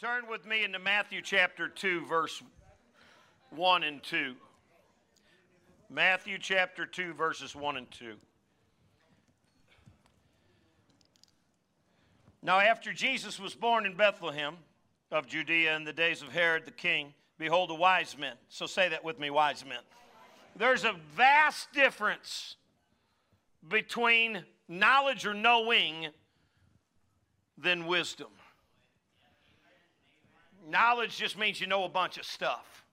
Turn with me into Matthew chapter 2, verse 1 and 2. Matthew chapter 2, verses 1 and 2. Now, after Jesus was born in Bethlehem of Judea in the days of Herod the king, behold, the wise men. So say that with me, wise men. There's a vast difference between knowledge or knowing than wisdom. Knowledge just means you know a bunch of stuff.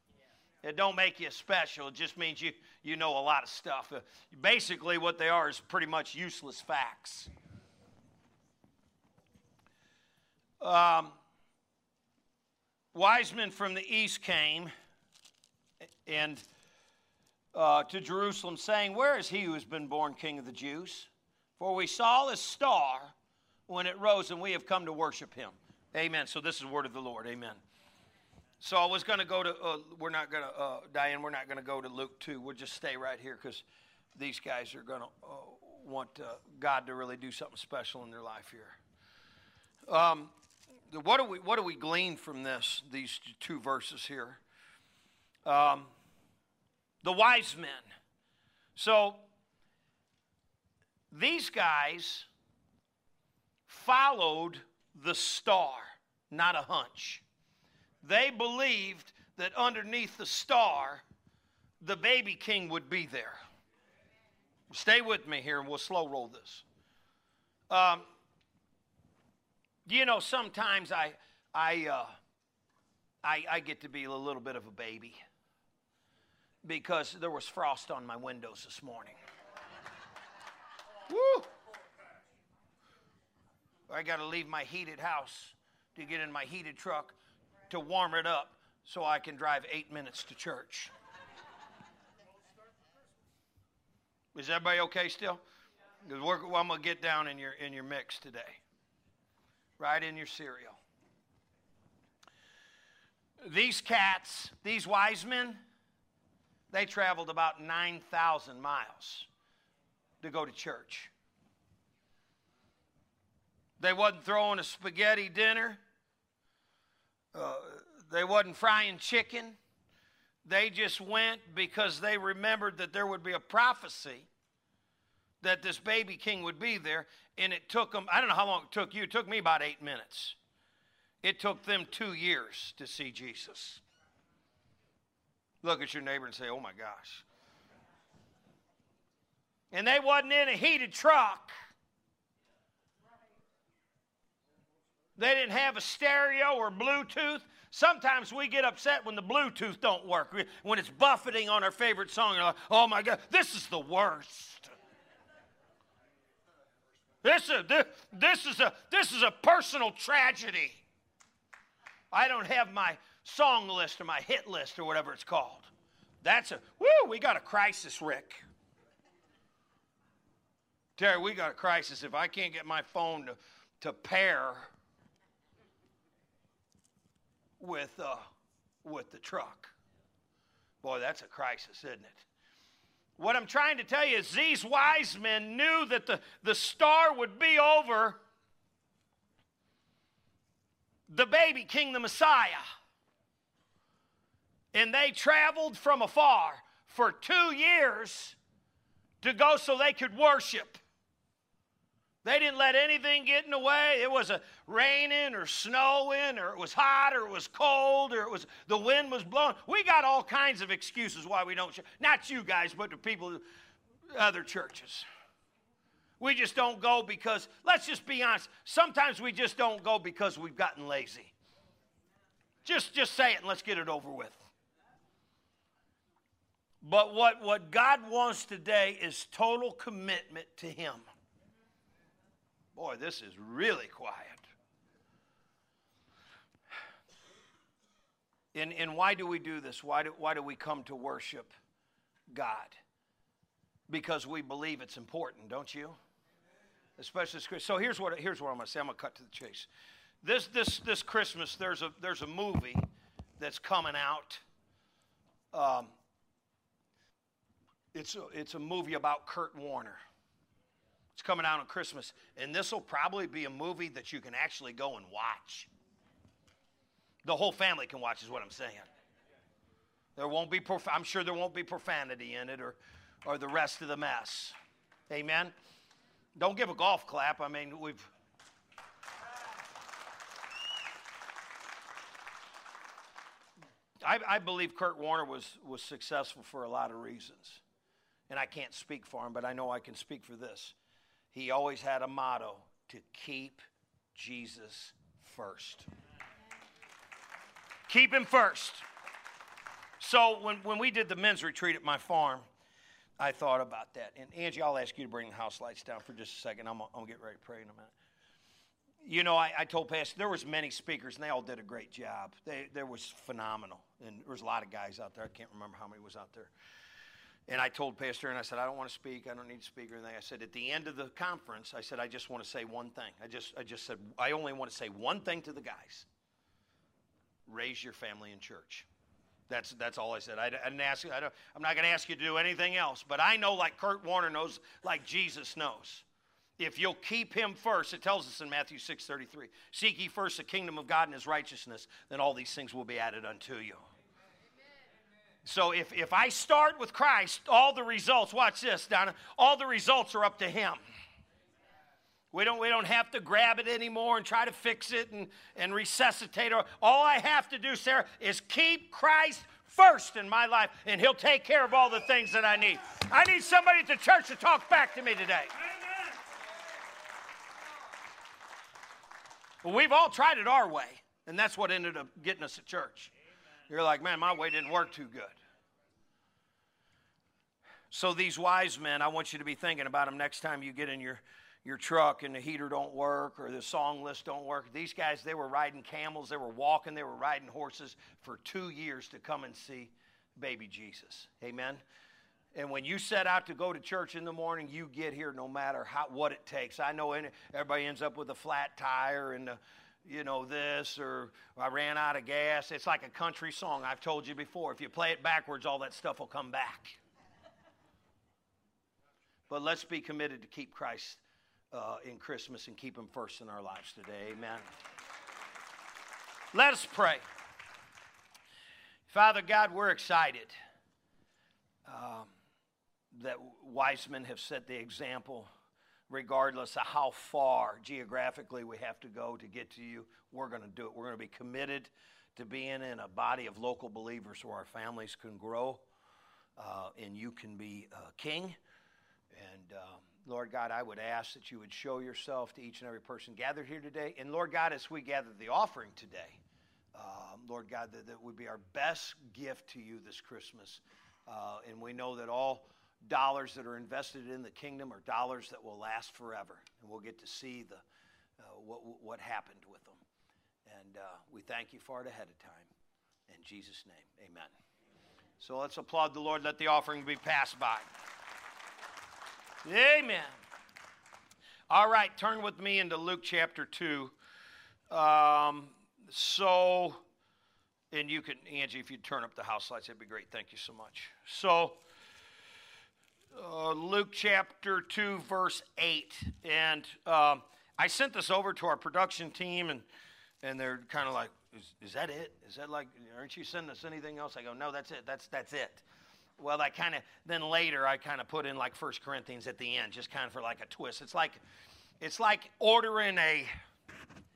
It don't make you special. It just means you, you know a lot of stuff. Uh, basically, what they are is pretty much useless facts. Um, wise men from the east came and uh, to Jerusalem, saying, Where is he who has been born king of the Jews? For we saw his star when it rose, and we have come to worship him. Amen. So this is the word of the Lord. Amen. So I was going to go to, uh, we're not going to, uh, Diane, we're not going to go to Luke 2. We'll just stay right here because these guys are going to uh, want uh, God to really do something special in their life here. Um, what, do we, what do we glean from this, these two verses here? Um, the wise men. So these guys followed the star, not a hunch. They believed that underneath the star, the baby king would be there. Stay with me here and we'll slow roll this. Um, you know, sometimes I, I, uh, I, I get to be a little bit of a baby because there was frost on my windows this morning. Woo! I got to leave my heated house to get in my heated truck to warm it up so I can drive eight minutes to church. Is everybody okay still? Because well, I'm to get down in your, in your mix today, right in your cereal. These cats, these wise men, they traveled about 9,000 miles to go to church. They wasn't throwing a spaghetti dinner. Uh, they wasn't frying chicken. They just went because they remembered that there would be a prophecy that this baby king would be there. And it took them, I don't know how long it took you, it took me about eight minutes. It took them two years to see Jesus. Look at your neighbor and say, oh my gosh. And they wasn't in a heated truck. They didn't have a stereo or Bluetooth. Sometimes we get upset when the Bluetooth don't work, when it's buffering on our favorite song. Like, oh my God, this is the worst. This is, this, is a, this is a personal tragedy. I don't have my song list or my hit list or whatever it's called. That's a, woo, we got a crisis, Rick. Terry, we got a crisis. If I can't get my phone to, to pair with, uh, with the truck. Boy, that's a crisis, isn't it? What I'm trying to tell you is these wise men knew that the, the star would be over the baby king, the Messiah. And they traveled from afar for two years to go so they could worship. They didn't let anything get in the way. It was a raining or snowing or it was hot or it was cold or it was the wind was blowing. We got all kinds of excuses why we don't. Not you guys, but the people, other churches. We just don't go because, let's just be honest, sometimes we just don't go because we've gotten lazy. Just, just say it and let's get it over with. But what, what God wants today is total commitment to Him. Boy, this is really quiet. And, and why do we do this? Why do, why do we come to worship God? Because we believe it's important, don't you? Especially Christmas. so. Here's what here's what I'm going to say. I'm going to cut to the chase. This this this Christmas, there's a there's a movie that's coming out. Um, it's a, it's a movie about Kurt Warner. It's coming out on Christmas, and this will probably be a movie that you can actually go and watch. The whole family can watch, is what I'm saying. There won't be, prof- I'm sure there won't be profanity in it or, or the rest of the mess. Amen. Don't give a golf clap. I mean, we've. I, I believe Kurt Warner was, was successful for a lot of reasons. And I can't speak for him, but I know I can speak for this. He always had a motto to keep Jesus first. Keep him first. So when, when we did the men's retreat at my farm, I thought about that. And Angie, I'll ask you to bring the house lights down for just a second. I'm, going to get ready to pray in a minute. You know, I, I told Pastor, there was many speakers, and they all did a great job. They, there was phenomenal. And there was a lot of guys out there. I can't remember how many was out there. And I told Pastor, and I said, I don't want to speak. I don't need to speak or anything. I said, at the end of the conference, I said, I just want to say one thing. I just, I just said, I only want to say one thing to the guys raise your family in church. That's, that's all I said. I, I didn't ask, I don't, I'm not going to ask you to do anything else. But I know, like Kurt Warner knows, like Jesus knows. If you'll keep him first, it tells us in Matthew 6:33, seek ye first the kingdom of God and his righteousness, then all these things will be added unto you. So if, if I start with Christ, all the results, watch this, Donna, all the results are up to him. We don't, we don't have to grab it anymore and try to fix it and, and resuscitate it. All I have to do, Sarah, is keep Christ first in my life, and He'll take care of all the things that I need. I need somebody at the church to talk back to me today. Well, we've all tried it our way, and that's what ended up getting us at church. You're like, man, my way didn't work too good. So these wise men, I want you to be thinking about them next time you get in your your truck and the heater don't work or the song list don't work. These guys, they were riding camels, they were walking, they were riding horses for two years to come and see baby Jesus. Amen. And when you set out to go to church in the morning, you get here no matter how, what it takes. I know everybody ends up with a flat tire and, the, you know, this or I ran out of gas. It's like a country song. I've told you before. If you play it backwards, all that stuff will come back. But let's be committed to keep Christ uh, in Christmas and keep Him first in our lives today. Amen. Let us pray. Father God, we're excited um, that wise men have set the example. Regardless of how far geographically we have to go to get to you, we're going to do it. We're going to be committed to being in a body of local believers where our families can grow uh, and you can be king. And um, Lord God, I would ask that you would show yourself to each and every person gathered here today. And Lord God, as we gather the offering today, um, Lord God, that, that would be our best gift to you this Christmas. Uh, and we know that all dollars that are invested in the kingdom are dollars that will last forever. And we'll get to see the, uh, what, what happened with them. And uh, we thank you for it ahead of time. In Jesus' name, amen. So let's applaud the Lord. Let the offering be passed by. Amen. All right, turn with me into Luke chapter 2. Um, so, and you can, Angie, if you turn up the house lights, that'd be great. Thank you so much. So, uh, Luke chapter 2, verse 8. And um, I sent this over to our production team, and, and they're kind of like, is, is that it? Is that like, aren't you sending us anything else? I go, no, that's it. That's, that's it. Well, I kind of, then later I kind of put in like First Corinthians at the end, just kind of for like a twist. It's like, it's like ordering a,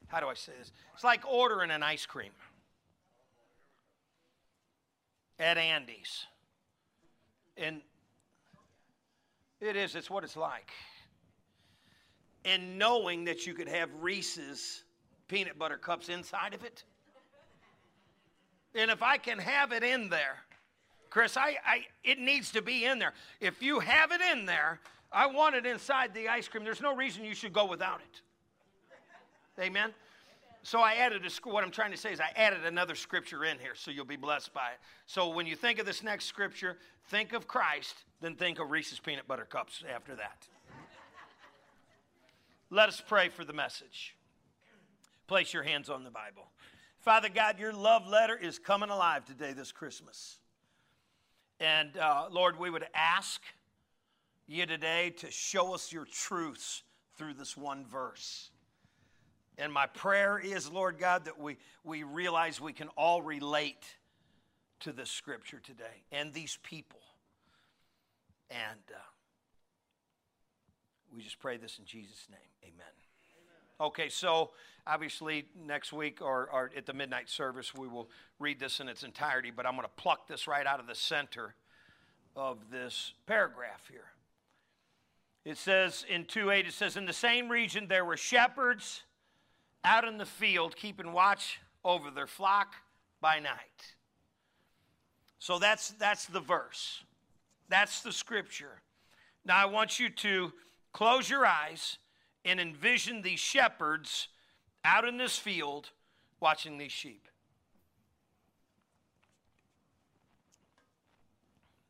how do I say this? It's like ordering an ice cream at Andy's. And it is, it's what it's like. And knowing that you could have Reese's peanut butter cups inside of it. And if I can have it in there, Chris, I, I, it needs to be in there. If you have it in there, I want it inside the ice cream. There's no reason you should go without it. Amen? So I added a, what I'm trying to say is I added another scripture in here so you'll be blessed by it. So when you think of this next scripture, think of Christ, then think of Reese's peanut butter cups after that. Let us pray for the message. Place your hands on the Bible. Father God, your love letter is coming alive today, this Christmas. And uh, Lord, we would ask you today to show us your truths through this one verse. And my prayer is, Lord God, that we, we realize we can all relate to this scripture today and these people. And uh, we just pray this in Jesus' name. Amen. Okay, so obviously next week or, or, at the midnight service, we will read this in its entirety, but I'm going to pluck this right out of the center of this paragraph here. It says in 2 8, it says, In the same region there were shepherds out in the field keeping watch over their flock by night. So that's, that's the verse. That's the scripture. Now I want you to close your eyes and envision these shepherds out in this field watching these sheep.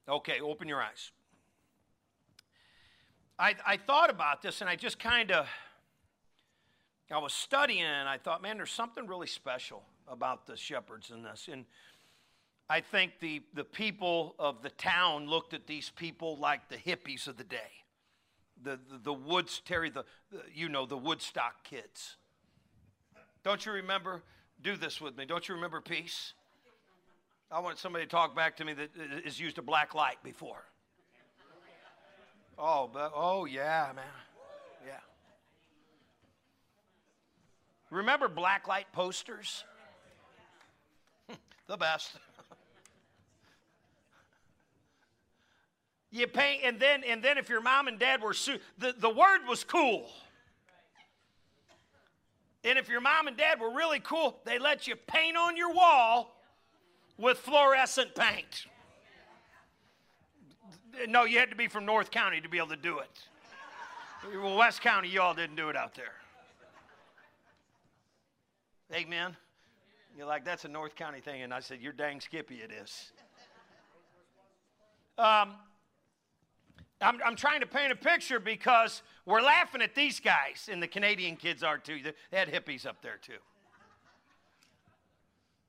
Okay, open your eyes. I, I thought about this and I just kind of, I was studying and I thought, man, there's something really special about the shepherds in this. And I think the, the people of the town looked at these people like the hippies of the day the, the, the Woods, Terry, the, the, you know, the Woodstock kids. Don't you remember? Do this with me. Don't you remember peace? I want somebody to talk back to me that has used a black light before. Oh, but, oh yeah, man. Yeah. Remember blacklight posters? the best. You paint, and then and then if your mom and dad were su- the, the word was cool. And if your mom and dad were really cool, they let you paint on your wall with fluorescent paint. No, you had to be from North County to be able to do it. Well, West County, y'all didn't do it out there. Amen. You're like, that's a North County thing. And I said, You're dang skippy, it is. Um, I'm, I'm trying to paint a picture because we're laughing at these guys, and the Canadian kids are too. They had hippies up there too.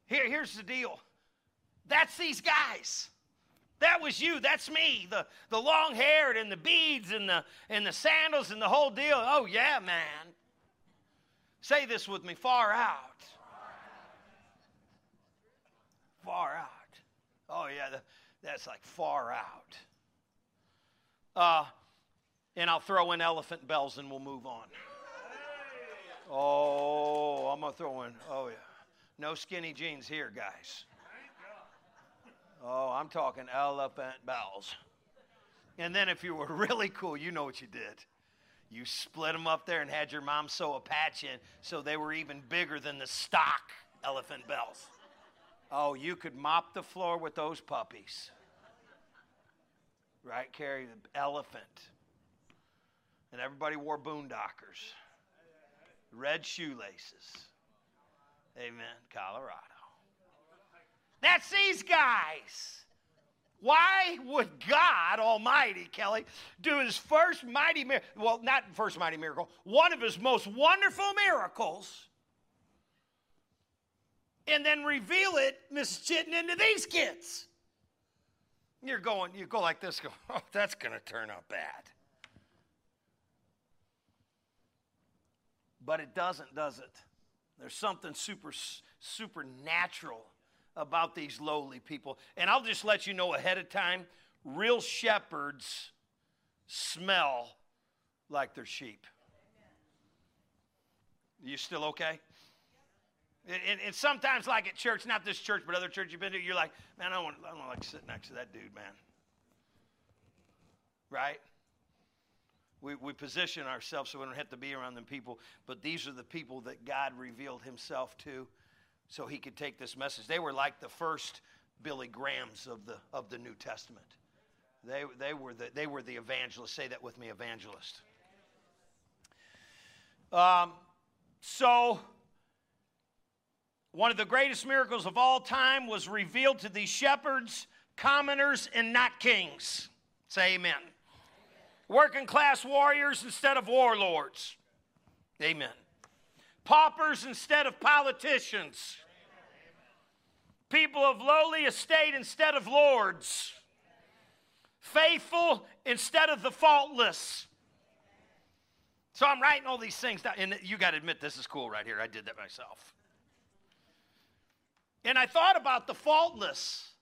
Here, here's the deal that's these guys. That was you. That's me. The, the long haired and the beads and the, and the sandals and the whole deal. Oh, yeah, man. Say this with me far out. Far out. Oh, yeah, that's like far out. Uh, and I'll throw in elephant bells and we'll move on. Oh, I'm going to throw in, oh, yeah. No skinny jeans here, guys. Oh, I'm talking elephant bells. And then if you were really cool, you know what you did. You split them up there and had your mom sew a patch in so they were even bigger than the stock elephant bells. Oh, you could mop the floor with those puppies right? Carry the elephant. And everybody wore boondockers, red shoelaces. Amen. Colorado. That's these guys. Why would God Almighty, Kelly, do his first mighty miracle? Well, not first mighty miracle, one of his most wonderful miracles, and then reveal it, Miss Chitten, into these kids? You're going, you go like this, go, oh, that's going to turn out bad. But it doesn't, does it? There's something super supernatural about these lowly people. And I'll just let you know ahead of time real shepherds smell like they're sheep. You still okay? And, and, sometimes, like at church, not this church, but other church you've been to, you're like, man, I don't, want, I don't like sit next to that dude, man. Right? We, we position ourselves so we don't have to be around them people, but these are the people that God revealed himself to so he could take this message. They were like the first Billy Grahams of the, of the New Testament. They, they, were the, they were the evangelists. Say that with me, evangelist. Um, so one of the greatest miracles of all time was revealed to these shepherds, commoners, and not kings. Say amen. amen. Working class warriors instead of warlords. Amen. Paupers instead of politicians. People of lowly estate instead of lords. Faithful instead of the faultless. So I'm writing all these things down. And you got to admit, this is cool right here. I did that myself. And I thought about the faultless.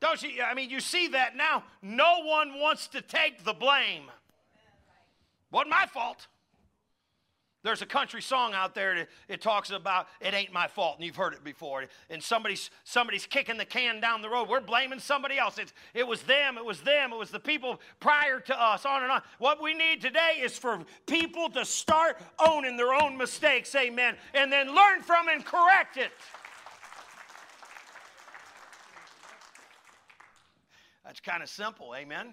Don't you? I mean, you see that now. No one wants to take the blame. Wasn't my fault. There's a country song out there that it talks about it ain't my fault, and you've heard it before. And somebody's somebody's kicking the can down the road. We're blaming somebody else. It's, it was them, it was them, it was the people prior to us, on and on. What we need today is for people to start owning their own mistakes, amen, and then learn from and correct it. That's kind of simple, amen.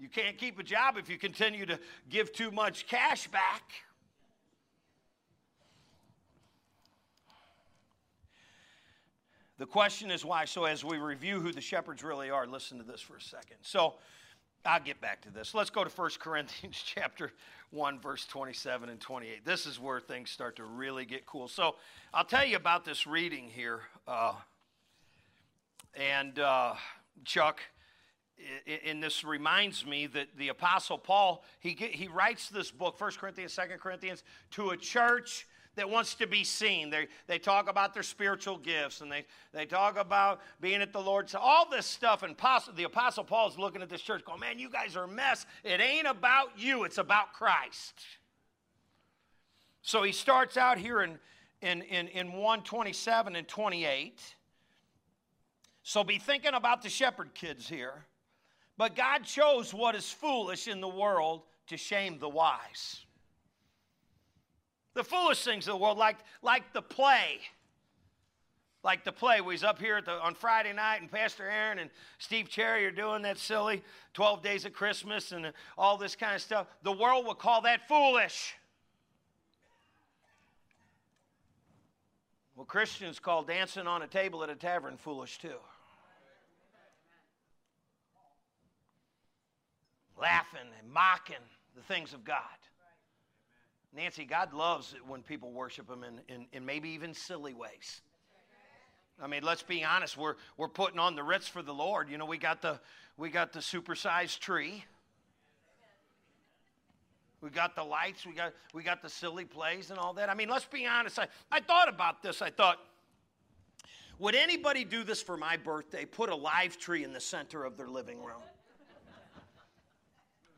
You can't keep a job if you continue to give too much cash back. The question is why. So, as we review who the shepherds really are, listen to this for a second. So, I'll get back to this. Let's go to 1 Corinthians chapter 1, verse 27 and 28. This is where things start to really get cool. So, I'll tell you about this reading here. Uh, and uh, Chuck, and this reminds me that the Apostle Paul, he, he writes this book, 1 Corinthians, 2 Corinthians, to a church that wants to be seen. They, they talk about their spiritual gifts and they, they talk about being at the Lord's. All this stuff. And the Apostle Paul is looking at this church going, man, you guys are a mess. It ain't about you, it's about Christ. So he starts out here in, in, in, in 127 and 28. So be thinking about the shepherd kids here. But God chose what is foolish in the world to shame the wise the foolish things of the world, like, like the play. Like the play. We was up here the, on Friday night, and Pastor Aaron and Steve Cherry are doing that silly 12 days of Christmas and all this kind of stuff. The world would call that foolish. Well, Christians call dancing on a table at a tavern foolish too. Laughing and mocking the things of God. Nancy, God loves it when people worship Him in, in, in maybe even silly ways. I mean, let's be honest. We're, we're putting on the Ritz for the Lord. You know, we got the, we got the supersized tree. We got the lights. We got, we got the silly plays and all that. I mean, let's be honest. I, I thought about this. I thought, would anybody do this for my birthday? Put a live tree in the center of their living room.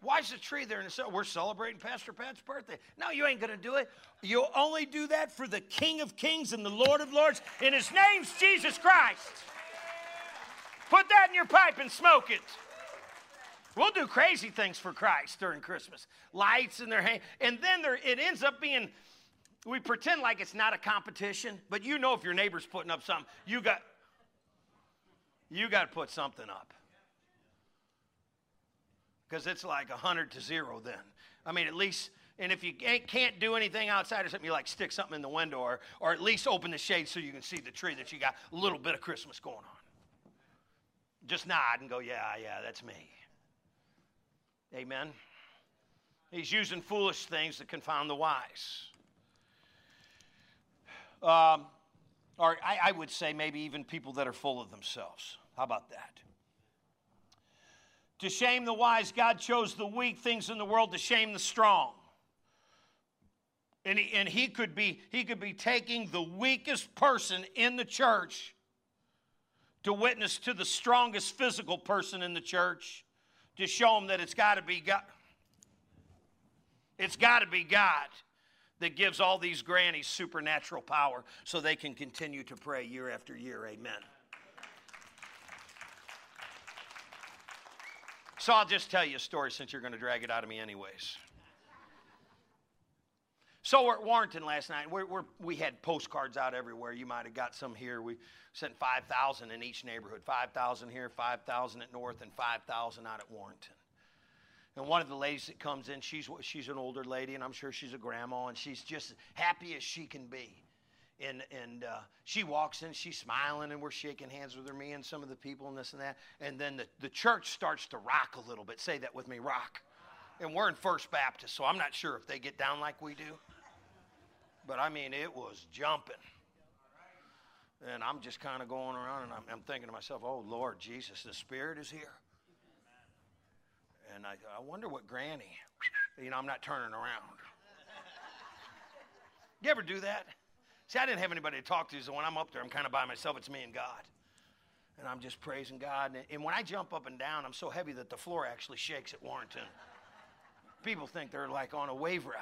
Why is the tree there? And we're celebrating Pastor Pat's birthday. No, you ain't going to do it. You'll only do that for the King of Kings and the Lord of Lords, and his name's Jesus Christ. Put that in your pipe and smoke it. We'll do crazy things for Christ during Christmas. Lights in their hand. And then there, it ends up being, we pretend like it's not a competition, but you know if your neighbor's putting up something, you got, you got to put something up because it's like 100 to 0 then. I mean, at least, and if you can't do anything outside or something, you like stick something in the window or, or at least open the shade so you can see the tree that you got a little bit of Christmas going on. Just nod and go, yeah, yeah, that's me. Amen. He's using foolish things to confound the wise. Um, or I, I would say maybe even people that are full of themselves. How about that? To shame the wise, God chose the weak things in the world to shame the strong. And he, and he could be he could be taking the weakest person in the church to witness to the strongest physical person in the church to show them that it's got to be God. It's got to be God that gives all these grannies supernatural power so they can continue to pray year after year. Amen. So I'll just tell you a story since you're going to drag it out of me, anyways. So we're at Warrenton last night. We're, we're, we had postcards out everywhere. You might have got some here. We sent 5,000 in each neighborhood 5,000 here, 5,000 at North, and 5,000 out at Warrenton. And one of the ladies that comes in, she's, she's an older lady, and I'm sure she's a grandma, and she's just happy as she can be and and uh, she walks in, she's smiling, and we're shaking hands with her, me and some of the people, and this and that. And then the, the church starts to rock a little bit. Say that with me, rock. And we're in First Baptist, so I'm not sure if they get down like we do. But I mean, it was jumping. And I'm just kind of going around, and I'm, I'm thinking to myself, oh, Lord Jesus, the Spirit is here. And I, I wonder what Granny You know, I'm not turning around. You ever do that? See, I didn't have anybody to talk to, so when I'm up there, I'm kind of by myself. It's me and God. And I'm just praising God. And when I jump up and down, I'm so heavy that the floor actually shakes at Warrenton. People think they're like on a wave ride.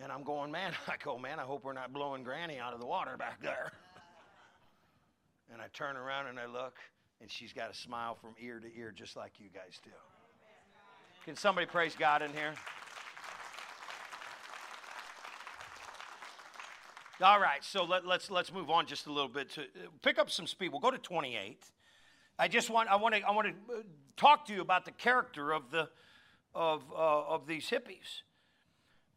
And I'm going, man, I go, man, I hope we're not blowing Granny out of the water back there. And I turn around and I look, and she's got a smile from ear to ear, just like you guys do. Can somebody praise God in here? All right, so let, us let's, let's move on just a little bit to pick up some speed. We'll go to 28. I just want I want to I want to uh, talk to you about the character of the of uh, of these hippies.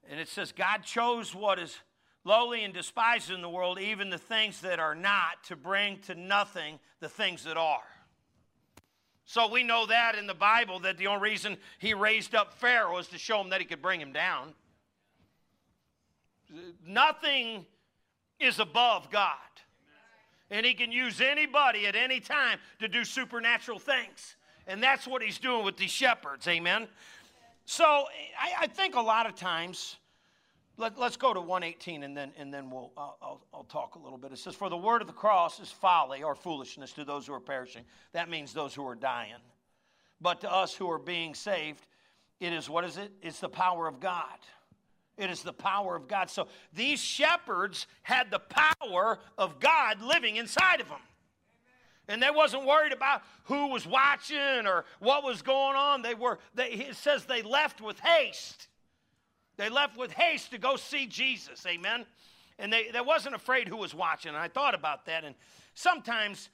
And it says God chose what is lowly and despised in the world, even the things that are not, to bring to nothing the things that are. So we know that in the Bible that the only reason he raised up Pharaoh was to show him that he could bring him down. Nothing is above God. And he can use anybody at any time to do supernatural things. And that's what he's doing with these shepherds. Amen. So I, I think a lot of times let, us go to 118 and then, and then we'll, I'll, I'll talk a little bit. It says, For the word of the cross is folly or foolishness to those who are perishing. That means those who are dying. But to us who are being saved, it is, what is it? It's the power of God. It is the power of God. So these shepherds had the power of God living inside of them. And they wasn't worried about who was watching or what was going on. They were, they, it says they left with haste. They left with haste to go see Jesus. Amen. And they, they wasn't afraid who was watching. And I thought about that. And sometimes,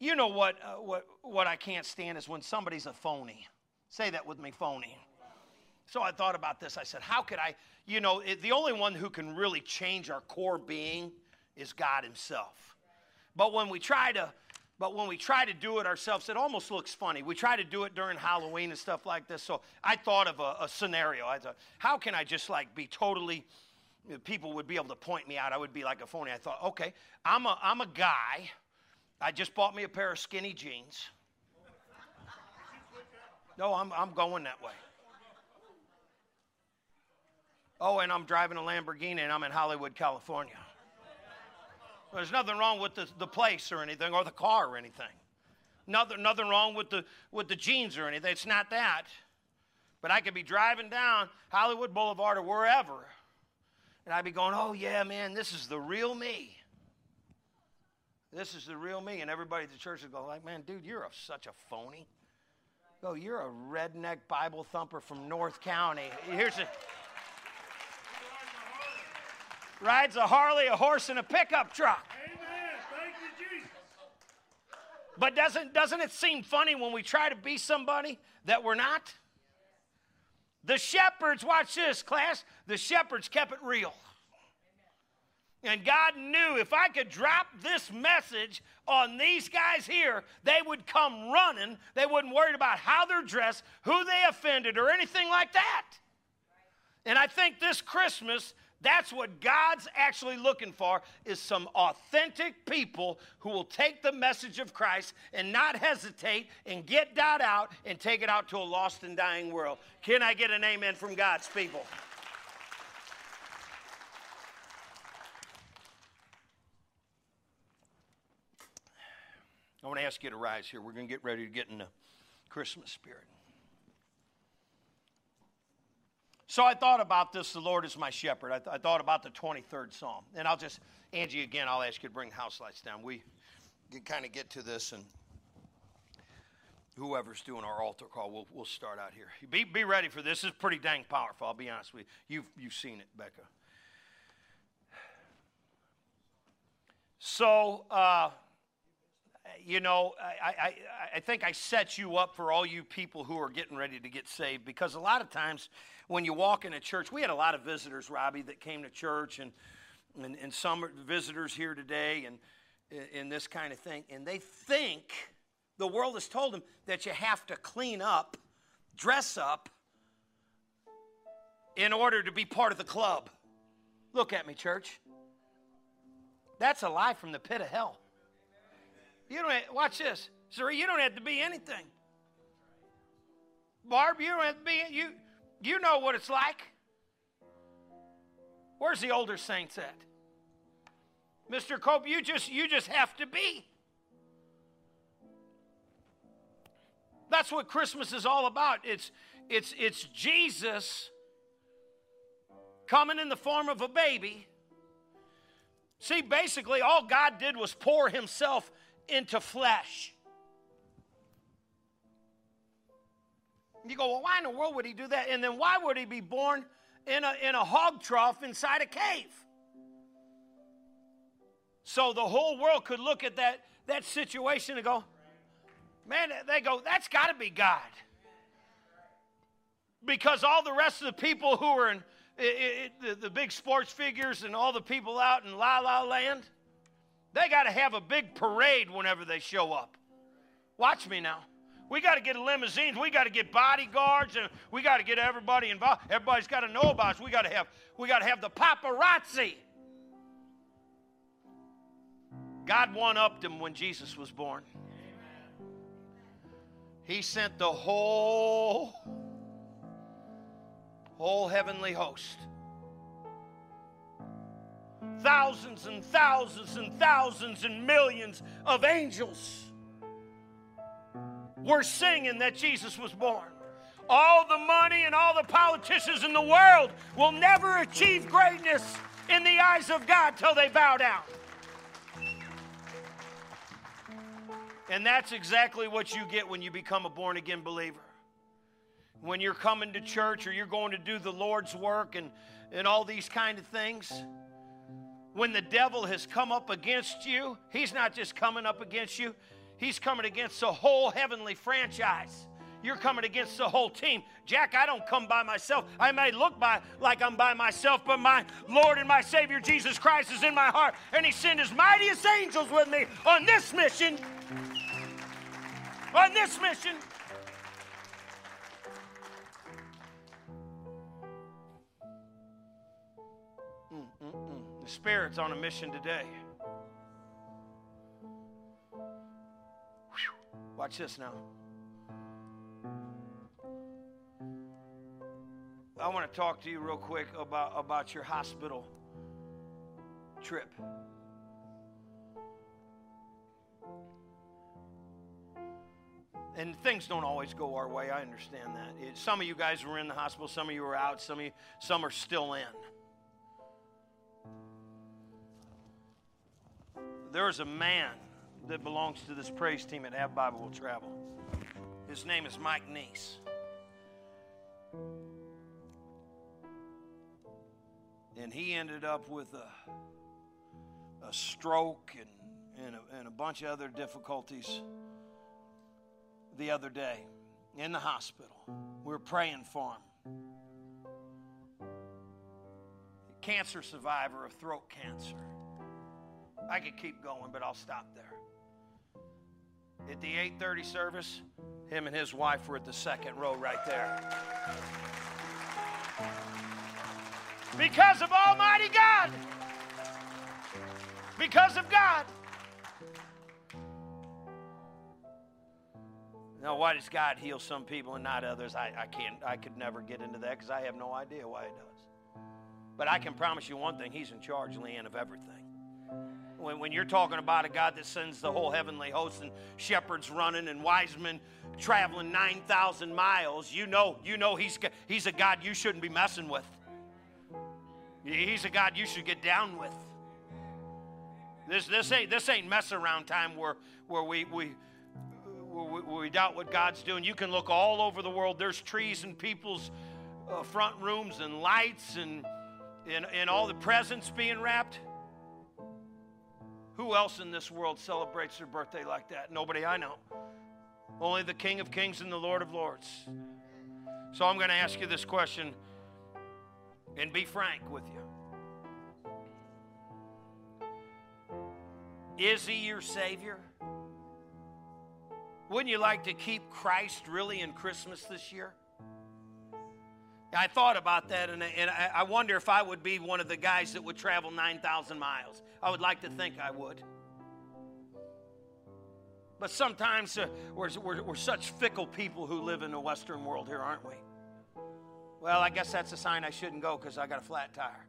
you know what, uh, what, what I can't stand is when somebody's a phony. Say that with me, phony. So I thought about this. I said, how could I, you know, it, the only one who can really change our core being is God Himself. But when we try to but when we try to do it ourselves, it almost looks funny. We try to do it during Halloween and stuff like this. So I thought of a, a scenario. I thought, how can I just like be totally, people would be able to point me out. I would be like a phony. I thought, okay, I'm a, I'm a guy. I just bought me a pair of skinny jeans. No, I'm, I'm going that way. Oh, and I'm driving a Lamborghini and I'm in Hollywood, California. There's nothing wrong with the, the place or anything, or the car or anything. Nothing, nothing wrong with the, with the jeans or anything. It's not that. But I could be driving down Hollywood Boulevard or wherever, and I'd be going, oh, yeah, man, this is the real me. This is the real me. And everybody at the church would go, like, man, dude, you're a, such a phony. Go, you're a redneck Bible thumper from North County. Here's a rides a Harley, a horse, and a pickup truck. Amen. Thank you, Jesus. But doesn't, doesn't it seem funny when we try to be somebody that we're not? The shepherds, watch this, class. The shepherds kept it real. And God knew if I could drop this message on these guys here, they would come running. They wouldn't worry about how they're dressed, who they offended, or anything like that. And I think this Christmas, that's what God's actually looking for is some authentic people who will take the message of Christ and not hesitate and get that out and take it out to a lost and dying world. Can I get an amen from God's people? I want to ask you to rise here. We're going to get ready to get in the Christmas spirit. So I thought about this, the Lord is my shepherd. I, th- I, thought about the 23rd Psalm. And I'll just, Angie, again, I'll ask you to bring house lights down. We can kind of get to this, and whoever's doing our altar call, we'll, we'll start out here. Be, be ready for this. Is pretty dang powerful, I'll be honest with you. You've, you've seen it, Becca. So, uh, you know, I, I, I think I set you up for all you people who are getting ready to get saved because a lot of times when you walk in a church, we had a lot of visitors, Robbie, that came to church, and, and, and some visitors here today, and, and this kind of thing. And they think the world has told them that you have to clean up, dress up, in order to be part of the club. Look at me, church. That's a lie from the pit of hell. You don't have, watch this. Sir, you don't have to be anything. Barb, you don't have to be, you, you know what it's like. Where's the older saints at? Mr. Cope, you just you just have to be. That's what Christmas is all about. It's it's it's Jesus coming in the form of a baby. See, basically all God did was pour himself into flesh. You go, well, why in the world would he do that? And then why would he be born in a, in a hog trough inside a cave? So the whole world could look at that, that situation and go, man, they go, that's got to be God. Because all the rest of the people who are in it, it, the, the big sports figures and all the people out in La La Land, they got to have a big parade whenever they show up. Watch me now. We got to get limousines. We got to get bodyguards, and we got to get everybody involved. Everybody's got to know about us. We got to have we got to have the paparazzi. God one upped him when Jesus was born. He sent the whole, whole heavenly host. Thousands and thousands and thousands and millions of angels were singing that Jesus was born. All the money and all the politicians in the world will never achieve greatness in the eyes of God till they bow down. And that's exactly what you get when you become a born again believer. When you're coming to church or you're going to do the Lord's work and, and all these kind of things, when the devil has come up against you, he's not just coming up against you, he's coming against the whole heavenly franchise. You're coming against the whole team. Jack, I don't come by myself. I may look by like I'm by myself, but my Lord and my Savior Jesus Christ is in my heart, and He sent His mightiest angels with me on this mission. On this mission. Spirit's on a mission today. Watch this now. I want to talk to you real quick about, about your hospital trip. And things don't always go our way. I understand that. It, some of you guys were in the hospital, some of you were out, some of you, some are still in. There is a man that belongs to this praise team at Have Bible Will Travel. His name is Mike Neese. and he ended up with a, a stroke and, and a, and a bunch of other difficulties the other day in the hospital. We were praying for him. Cancer survivor of throat cancer. I could keep going, but I'll stop there. At the 8:30 service, him and his wife were at the second row right there. Because of Almighty God. Because of God. Now, why does God heal some people and not others? I, I can't, I could never get into that because I have no idea why He does. But I can promise you one thing He's in charge, Leanne, of everything. When, when you're talking about a God that sends the whole heavenly host and shepherds running and wise men traveling 9,000 miles, you know, you know he's, he's a God you shouldn't be messing with. He's a God you should get down with. This, this, ain't, this ain't mess around time where, where we, we, we, we doubt what God's doing. You can look all over the world. There's trees and people's uh, front rooms and lights and, and, and all the presents being wrapped. Who else in this world celebrates their birthday like that? Nobody I know. Only the King of Kings and the Lord of Lords. So I'm going to ask you this question and be frank with you. Is he your Savior? Wouldn't you like to keep Christ really in Christmas this year? I thought about that, and, and I wonder if I would be one of the guys that would travel 9,000 miles. I would like to think I would. But sometimes uh, we're, we're, we're such fickle people who live in the Western world here, aren't we? Well, I guess that's a sign I shouldn't go because I got a flat tire.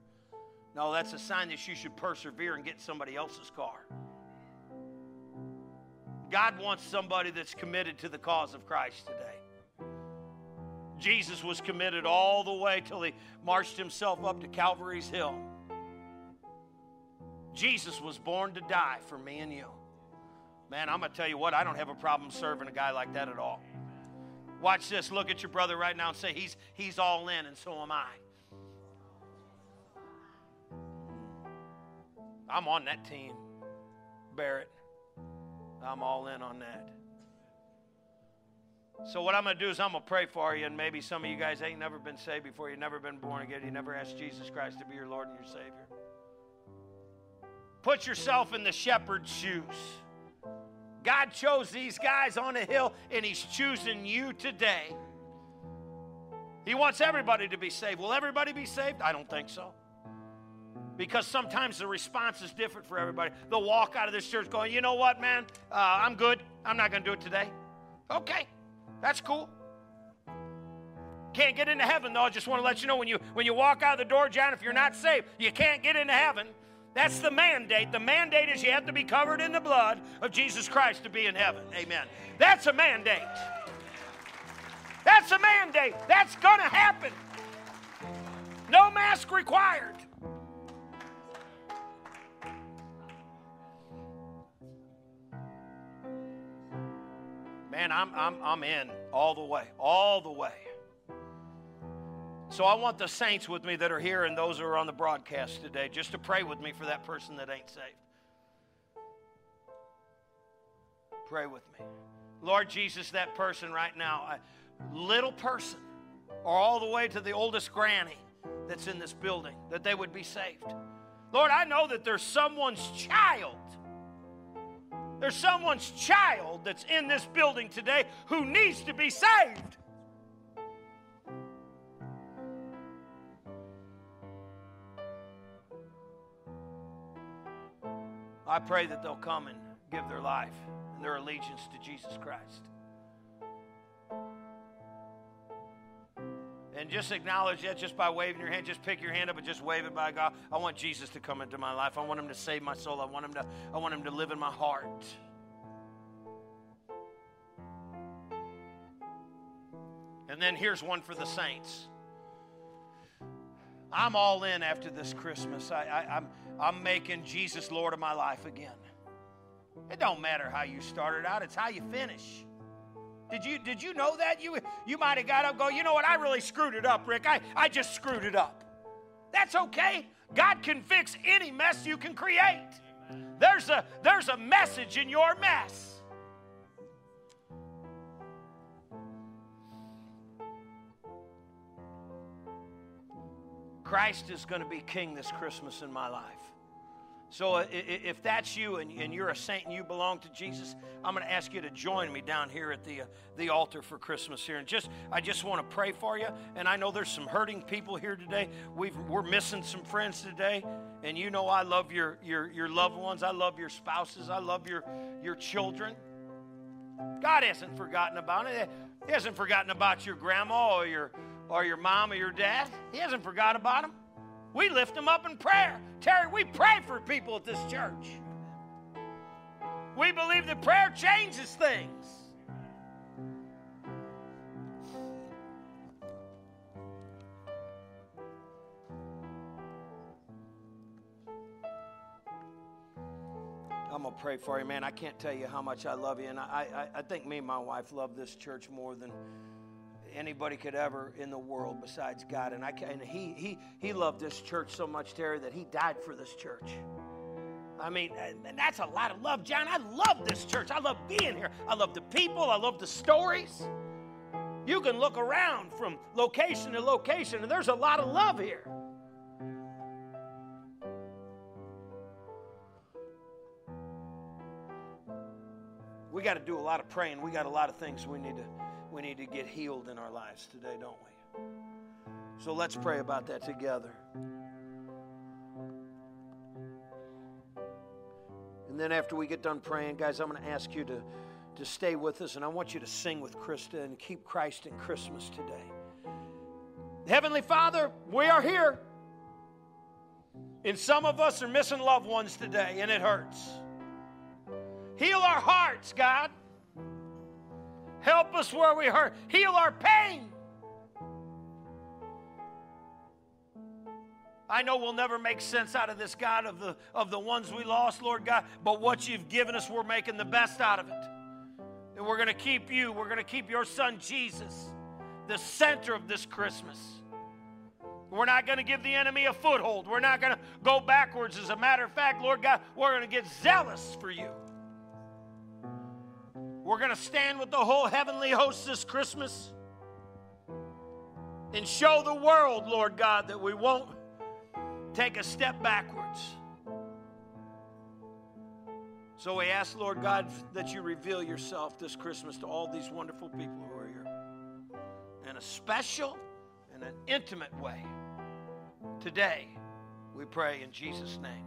No, that's a sign that you should persevere and get somebody else's car. God wants somebody that's committed to the cause of Christ today. Jesus was committed all the way till he marched himself up to Calvary's Hill. Jesus was born to die for me and you. Man, I'm going to tell you what, I don't have a problem serving a guy like that at all. Watch this. Look at your brother right now and say, He's, he's all in, and so am I. I'm on that team, Barrett. I'm all in on that. So, what I'm going to do is I'm going to pray for you, and maybe some of you guys ain't never been saved before. You've never been born again. You never asked Jesus Christ to be your Lord and your Savior. Put yourself in the shepherd's shoes. God chose these guys on a hill, and He's choosing you today. He wants everybody to be saved. Will everybody be saved? I don't think so. Because sometimes the response is different for everybody. They'll walk out of this church going, you know what, man? Uh, I'm good. I'm not going to do it today. Okay, that's cool. Can't get into heaven, though. I just want to let you know when you when you walk out of the door, John, if you're not saved, you can't get into heaven. That's the mandate. The mandate is you have to be covered in the blood of Jesus Christ to be in heaven. Amen. That's a mandate. That's a mandate. That's going to happen. No mask required. Man, I'm, I'm, I'm in all the way, all the way. So I want the saints with me that are here and those who are on the broadcast today just to pray with me for that person that ain't saved. Pray with me. Lord Jesus, that person right now, a little person, or all the way to the oldest granny that's in this building, that they would be saved. Lord, I know that there's someone's child. There's someone's child that's in this building today who needs to be saved. I pray that they'll come and give their life and their allegiance to Jesus Christ. And just acknowledge that just by waving your hand. Just pick your hand up and just wave it by God. I want Jesus to come into my life. I want him to save my soul. I want him to, I want him to live in my heart. And then here's one for the saints. I'm all in after this Christmas. I, I, I'm, I'm making Jesus Lord of my life again. It don't matter how you started out, it's how you finish. Did you, did you know that? You, you might have got up go, you know what, I really screwed it up, Rick. I, I just screwed it up. That's okay. God can fix any mess you can create. There's a, there's a message in your mess. Christ is going to be king this Christmas in my life. So if that's you and you're a saint and you belong to Jesus, I'm going to ask you to join me down here at the, uh, the altar for Christmas here. And just I just want to pray for you. And I know there's some hurting people here today. We've, we're missing some friends today. And you know I love your, your, your loved ones. I love your spouses. I love your, your children. God hasn't forgotten about it. He hasn't forgotten about your grandma or your or your mom or your dad. He hasn't forgot about them. We lift them up in prayer. Terry, we pray for people at this church. We believe that prayer changes things. I'm going to pray for you, man. I can't tell you how much I love you. And I, I, I think me and my wife love this church more than anybody could ever in the world besides God. And I and he he he loved this church so much, Terry, that he died for this church. I mean, and that's a lot of love, John. I love this church. I love being here. I love the people. I love the stories. You can look around from location to location, and there's a lot of love here. We got to do a lot of praying. We got a lot of things we need to we need to get healed in our lives today, don't we? So let's pray about that together. And then after we get done praying, guys, I'm going to ask you to to stay with us, and I want you to sing with Krista and keep Christ in Christmas today. Heavenly Father, we are here. And some of us are missing loved ones today, and it hurts. Heal our hearts, God. Help us where we hurt. Heal our pain. I know we'll never make sense out of this, God, of the, of the ones we lost, Lord God, but what you've given us, we're making the best out of it. And we're going to keep you, we're going to keep your son Jesus, the center of this Christmas. We're not going to give the enemy a foothold. We're not going to go backwards. As a matter of fact, Lord God, we're going to get zealous for you. We're going to stand with the whole heavenly host this Christmas and show the world, Lord God, that we won't take a step backwards. So we ask, Lord God, that you reveal yourself this Christmas to all these wonderful people who are here in a special and an intimate way. Today, we pray in Jesus' name.